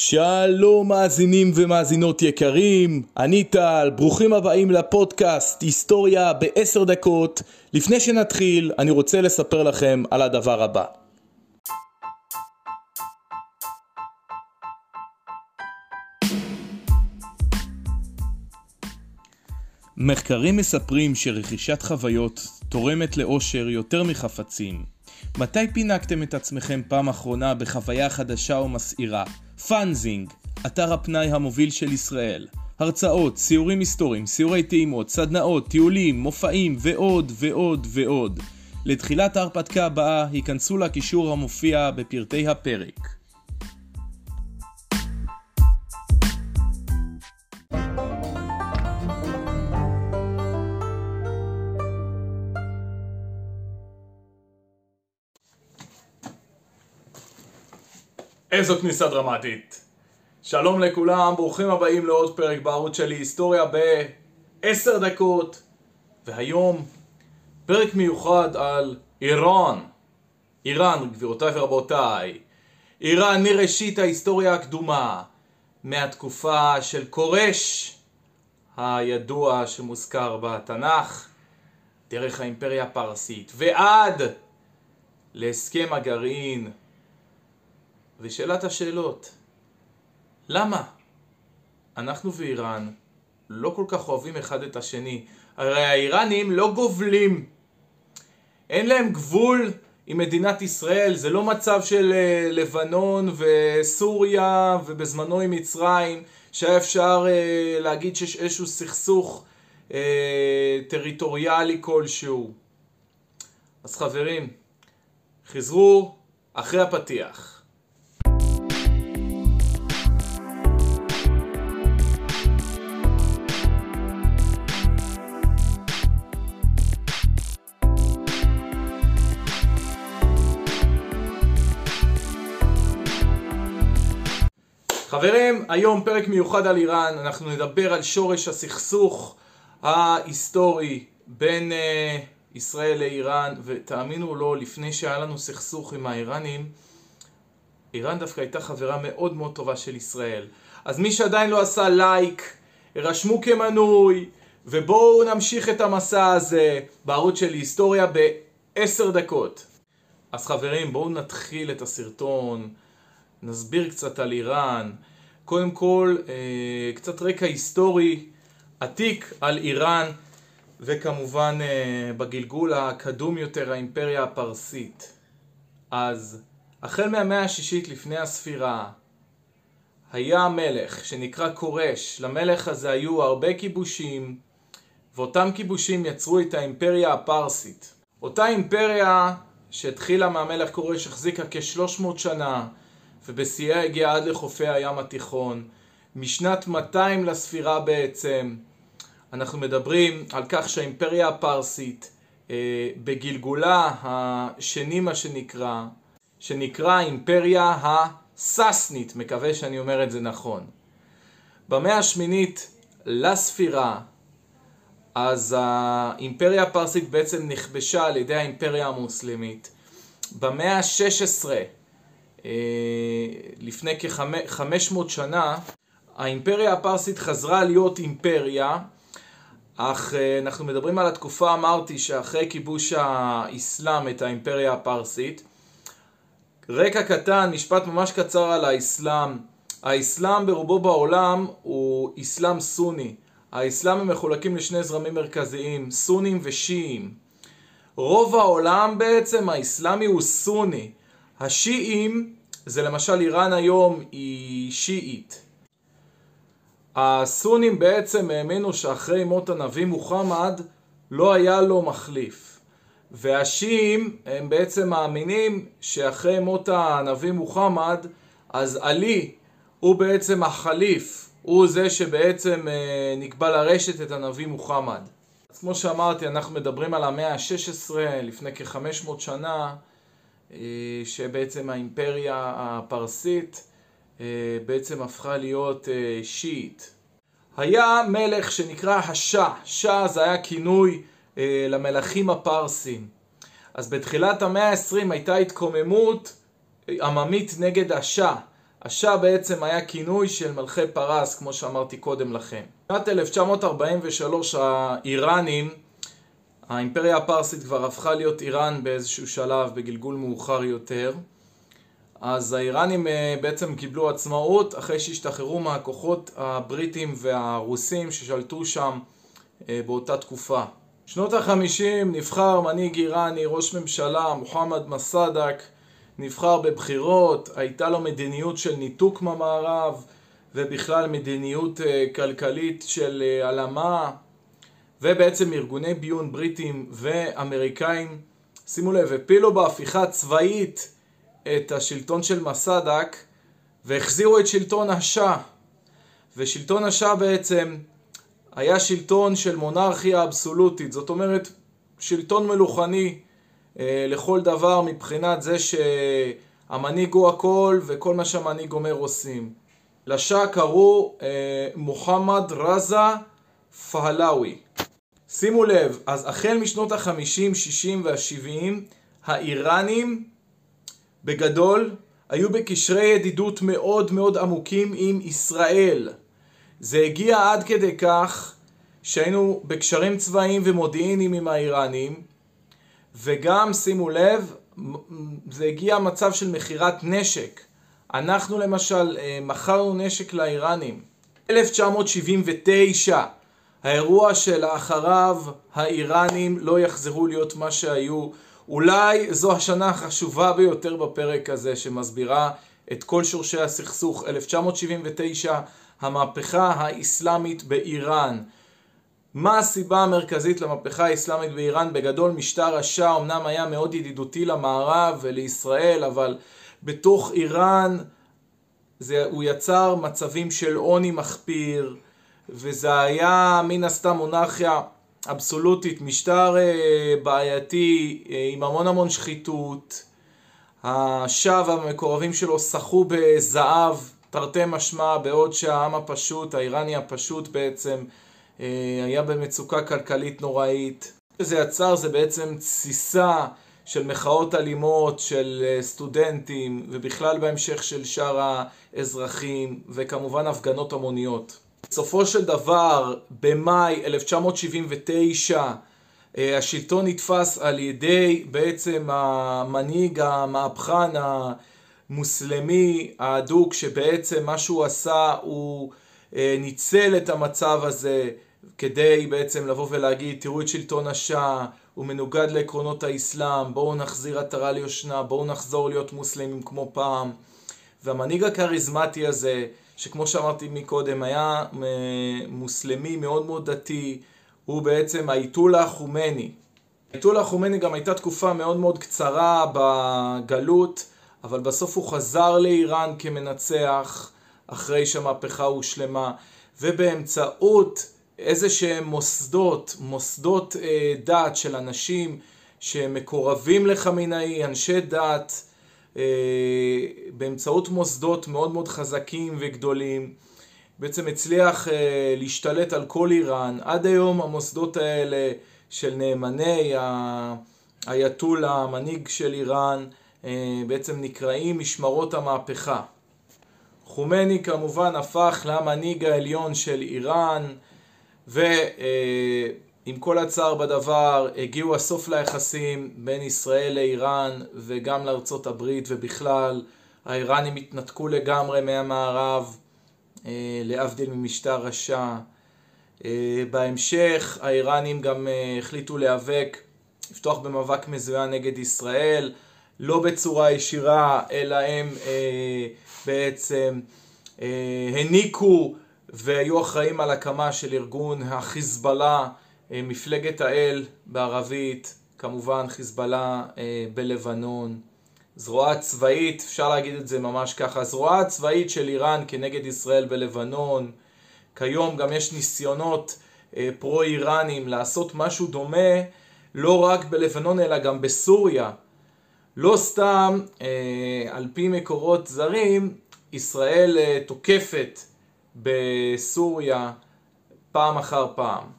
שלום מאזינים ומאזינות יקרים, אני טל, ברוכים הבאים לפודקאסט היסטוריה בעשר דקות. לפני שנתחיל, אני רוצה לספר לכם על הדבר הבא. מחקרים מספרים שרכישת חוויות תורמת לאושר יותר מחפצים. מתי פינקתם את עצמכם פעם אחרונה בחוויה חדשה ומסעירה? Funzing, אתר הפנאי המוביל של ישראל. הרצאות, סיורים היסטוריים, סיורי טעימות, סדנאות, טיולים, מופעים ועוד ועוד ועוד. לתחילת ההרפתקה הבאה היכנסו לקישור המופיע בפרטי הפרק. איזו כניסה דרמטית. שלום לכולם, ברוכים הבאים לעוד פרק בערוץ שלי היסטוריה בעשר דקות. והיום פרק מיוחד על איראן. איראן, גבירותיי ורבותיי. איראן מראשית ההיסטוריה הקדומה מהתקופה של כורש הידוע שמוזכר בתנ"ך דרך האימפריה הפרסית ועד להסכם הגרעין ושאלת השאלות, למה אנחנו ואיראן לא כל כך אוהבים אחד את השני? הרי האיראנים לא גובלים, אין להם גבול עם מדינת ישראל, זה לא מצב של uh, לבנון וסוריה ובזמנו עם מצרים, שהיה אפשר uh, להגיד שיש איזשהו סכסוך uh, טריטוריאלי כלשהו. אז חברים, חזרו אחרי הפתיח. חברים, היום פרק מיוחד על איראן, אנחנו נדבר על שורש הסכסוך ההיסטורי בין uh, ישראל לאיראן, ותאמינו או לא, לפני שהיה לנו סכסוך עם האיראנים, איראן דווקא הייתה חברה מאוד מאוד טובה של ישראל. אז מי שעדיין לא עשה לייק, רשמו כמנוי, ובואו נמשיך את המסע הזה בערוץ של היסטוריה בעשר דקות. אז חברים, בואו נתחיל את הסרטון. נסביר קצת על איראן. קודם כל, אה, קצת רקע היסטורי עתיק על איראן, וכמובן אה, בגלגול הקדום יותר, האימפריה הפרסית. אז החל מהמאה השישית לפני הספירה, היה מלך שנקרא כורש. למלך הזה היו הרבה כיבושים, ואותם כיבושים יצרו את האימפריה הפרסית. אותה אימפריה שהתחילה מהמלך כורש החזיקה כ-300 שנה, ובשיאה הגיע עד לחופי הים התיכון. משנת 200 לספירה בעצם, אנחנו מדברים על כך שהאימפריה הפרסית אה, בגלגולה השני מה שנקרא, שנקרא האימפריה הססנית, מקווה שאני אומר את זה נכון. במאה השמינית לספירה, אז האימפריה הפרסית בעצם נכבשה על ידי האימפריה המוסלמית. במאה ה-16 אה, לפני כ-500 שנה, האימפריה הפרסית חזרה להיות אימפריה, אך אה, אנחנו מדברים על התקופה, אמרתי, שאחרי כיבוש האסלאם את האימפריה הפרסית. רקע קטן, משפט ממש קצר על האסלאם. האסלאם ברובו בעולם הוא אסלאם סוני. האסלאם הם מחולקים לשני זרמים מרכזיים, סונים ושיעים. רוב העולם בעצם, האסלאמי הוא סוני. השיעים זה למשל איראן היום היא שיעית. הסונים בעצם האמינו שאחרי מות הנביא מוחמד לא היה לו מחליף. והשיעים הם בעצם מאמינים שאחרי מות הנביא מוחמד אז עלי הוא בעצם החליף, הוא זה שבעצם אה, נקבע לרשת את הנביא מוחמד. אז כמו שאמרתי אנחנו מדברים על המאה ה-16 לפני כ-500 שנה שבעצם האימפריה הפרסית אה, בעצם הפכה להיות אה, שיעית. היה מלך שנקרא השאה, שאה זה היה כינוי למלכים הפרסים. אז בתחילת המאה ה-20 הייתה התקוממות עממית נגד השאה. השאה בעצם היה כינוי של מלכי פרס, כמו שאמרתי קודם לכן. בשנת 1943 האיראנים, האימפריה הפרסית כבר הפכה להיות איראן באיזשהו שלב, בגלגול מאוחר יותר. אז האיראנים אה, בעצם קיבלו עצמאות אחרי שהשתחררו מהכוחות הבריטים והרוסים ששלטו שם אה, באותה תקופה. שנות החמישים נבחר מנהיג איראני, ראש ממשלה, מוחמד מסאדק, נבחר בבחירות, הייתה לו מדיניות של ניתוק מהמערב ובכלל מדיניות אה, כלכלית של העלמה ובעצם ארגוני ביון בריטים ואמריקאים, שימו לב, הפילו בהפיכה צבאית את השלטון של מסאדק והחזירו את שלטון השאה. ושלטון השאה בעצם היה שלטון של מונרכיה אבסולוטית, זאת אומרת שלטון מלוכני אה, לכל דבר מבחינת זה שהמנהיג הוא הכל וכל מה שהמנהיג אומר עושים. לשאה קראו אה, מוחמד רזה פהלאווי. שימו לב, אז החל משנות החמישים, שישים והשבעים, האיראנים בגדול היו בקשרי ידידות מאוד מאוד עמוקים עם ישראל. זה הגיע עד כדי כך שהיינו בקשרים צבאיים ומודיעיניים עם האיראנים וגם, שימו לב, זה הגיע מצב של מכירת נשק. אנחנו למשל אה, מכרנו נשק לאיראנים. 1979 האירוע שלאחריו האיראנים לא יחזרו להיות מה שהיו. אולי זו השנה החשובה ביותר בפרק הזה שמסבירה את כל שורשי הסכסוך. 1979, המהפכה האסלאמית באיראן. מה הסיבה המרכזית למהפכה האסלאמית באיראן? בגדול משטר השאה אמנם היה מאוד ידידותי למערב ולישראל, אבל בתוך איראן זה, הוא יצר מצבים של עוני מחפיר, וזה היה מן הסתם מונרכיה אבסולוטית, משטר אה, בעייתי אה, עם המון המון שחיתות. השאה והמקורבים שלו שחו בזהב, תרתי משמע, בעוד שהעם הפשוט, האיראני הפשוט בעצם, אה, היה במצוקה כלכלית נוראית. זה יצר זה בעצם תסיסה של מחאות אלימות של סטודנטים ובכלל בהמשך של שאר האזרחים וכמובן הפגנות המוניות. בסופו של דבר, במאי 1979, אה, השלטון נתפס על ידי בעצם המנהיג המהפכן המוסלמי האדוק, שבעצם מה שהוא עשה הוא אה, ניצל את המצב הזה כדי בעצם לבוא ולהגיד, תראו את שלטון השאה, הוא מנוגד לעקרונות האסלאם, בואו נחזיר עטרה ליושנה, בואו נחזור להיות מוסלמים כמו פעם. והמנהיג הכריזמטי הזה, שכמו שאמרתי מקודם, היה אה, מוסלמי מאוד מאוד דתי, הוא בעצם האיתולה החומני. האיתולה החומני גם הייתה תקופה מאוד מאוד קצרה בגלות, אבל בסוף הוא חזר לאיראן כמנצח, אחרי שהמהפכה הושלמה, ובאמצעות איזה שהם מוסדות, מוסדות אה, דת של אנשים שמקורבים לחמינאי, אנשי דת, באמצעות מוסדות מאוד מאוד חזקים וגדולים, בעצם הצליח אה, להשתלט על כל איראן. עד היום המוסדות האלה של נאמני האייתולה, המנהיג של איראן, אה, בעצם נקראים משמרות המהפכה. חומני כמובן הפך למנהיג העליון של איראן, ו... עם כל הצער בדבר, הגיעו הסוף ליחסים בין ישראל לאיראן וגם לארצות הברית ובכלל. האיראנים התנתקו לגמרי מהמערב, אה, להבדיל ממשטר רשע. אה, בהמשך האיראנים גם אה, החליטו להיאבק, לפתוח במאבק מזוין נגד ישראל, לא בצורה ישירה, אלא הם בעצם הניקו והיו אחראים על הקמה של ארגון החיזבאללה מפלגת האל בערבית, כמובן חיזבאללה אה, בלבנון, זרועה צבאית, אפשר להגיד את זה ממש ככה, זרועה הצבאית של איראן כנגד ישראל בלבנון, כיום גם יש ניסיונות אה, פרו-איראנים לעשות משהו דומה לא רק בלבנון אלא גם בסוריה. לא סתם, על פי מקורות זרים, ישראל תוקפת בסוריה פעם אחר פעם.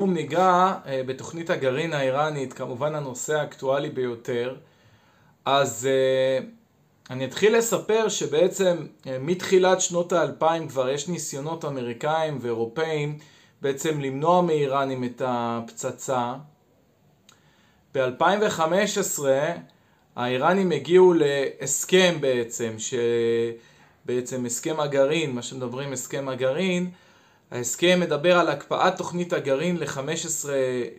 אנחנו ניגע אה, בתוכנית הגרעין האיראנית, כמובן הנושא האקטואלי ביותר. אז אני אתחיל לספר שבעצם אה, מתחילת שנות האלפיים כבר יש ניסיונות אמריקאים ואירופאים בעצם למנוע מאיראנים את הפצצה. ב-2015 האיראנים הגיעו להסכם בעצם, שבעצם הסכם הגרעין, מה שמדברים הסכם הגרעין, ההסכם מדבר על הקפאת תוכנית הגרעין ל-15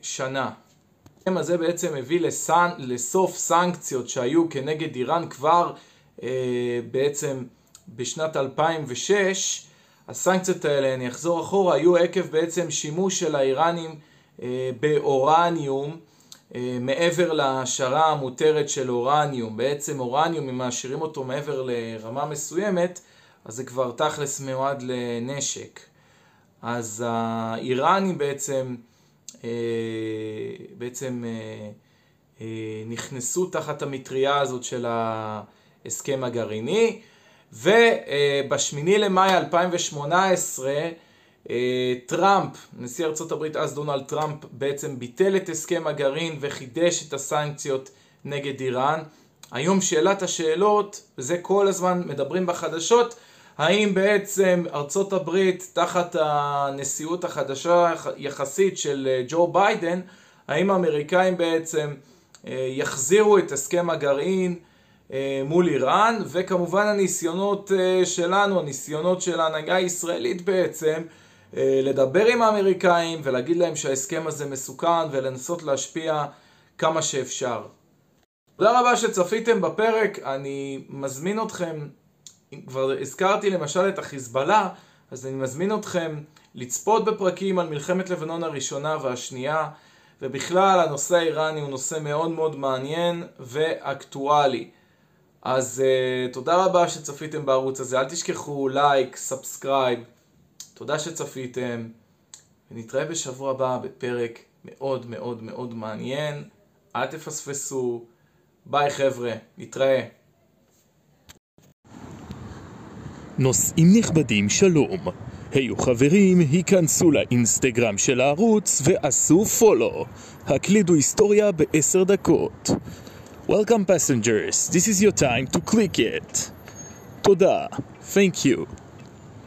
שנה. ההסכם הזה בעצם הביא לסנ... לסוף סנקציות שהיו כנגד איראן כבר אה, בעצם בשנת 2006. הסנקציות האלה, אני אחזור אחורה, היו עקב בעצם שימוש של האיראנים אה, באורניום אה, מעבר להשערה המותרת של אורניום. בעצם אורניום, אם מאשרים אותו מעבר לרמה מסוימת, אז זה כבר תכלס מיועד לנשק. אז האיראנים בעצם, אה, בעצם אה, נכנסו תחת המטריה הזאת של ההסכם הגרעיני, ובשמיני למאי 2018 טראמפ, נשיא ארה"ב אז דונלד טראמפ, בעצם ביטל את הסכם הגרעין וחידש את הסנקציות נגד איראן. היום שאלת השאלות, וזה כל הזמן מדברים בחדשות, האם בעצם ארצות הברית תחת הנשיאות החדשה יחסית של אה, ג'ו ביידן, האם האמריקאים בעצם אה, יחזירו את הסכם הגרעין אה, מול איראן, וכמובן הניסיונות שלנו, הניסיונות של ההנהגה הישראלית בעצם, לדבר עם האמריקאים ולהגיד להם שההסכם הזה מסוכן ולנסות להשפיע כמה שאפשר. תודה רבה שצפיתם בפרק, אני מזמין אתכם אם כבר הזכרתי למשל את החיזבאללה, אז אני מזמין אתכם לצפות בפרקים על מלחמת לבנון הראשונה והשנייה, ובכלל הנושא האיראני הוא נושא מאוד מאוד מעניין ואקטואלי. אז אה, תודה רבה שצפיתם בערוץ הזה, אל תשכחו לייק, subscribe, תודה שצפיתם, ונתראה בשבוע הבא בפרק מאוד מאוד מאוד מעניין, אל תפספסו, ביי חבר'ה, נתראה. נושאים נכבדים שלום. היו חברים, היכנסו לאינסטגרם של הערוץ ועשו פולו. הקלידו היסטוריה בעשר דקות. Welcome passengers, this is your time to click it. תודה. Thank you.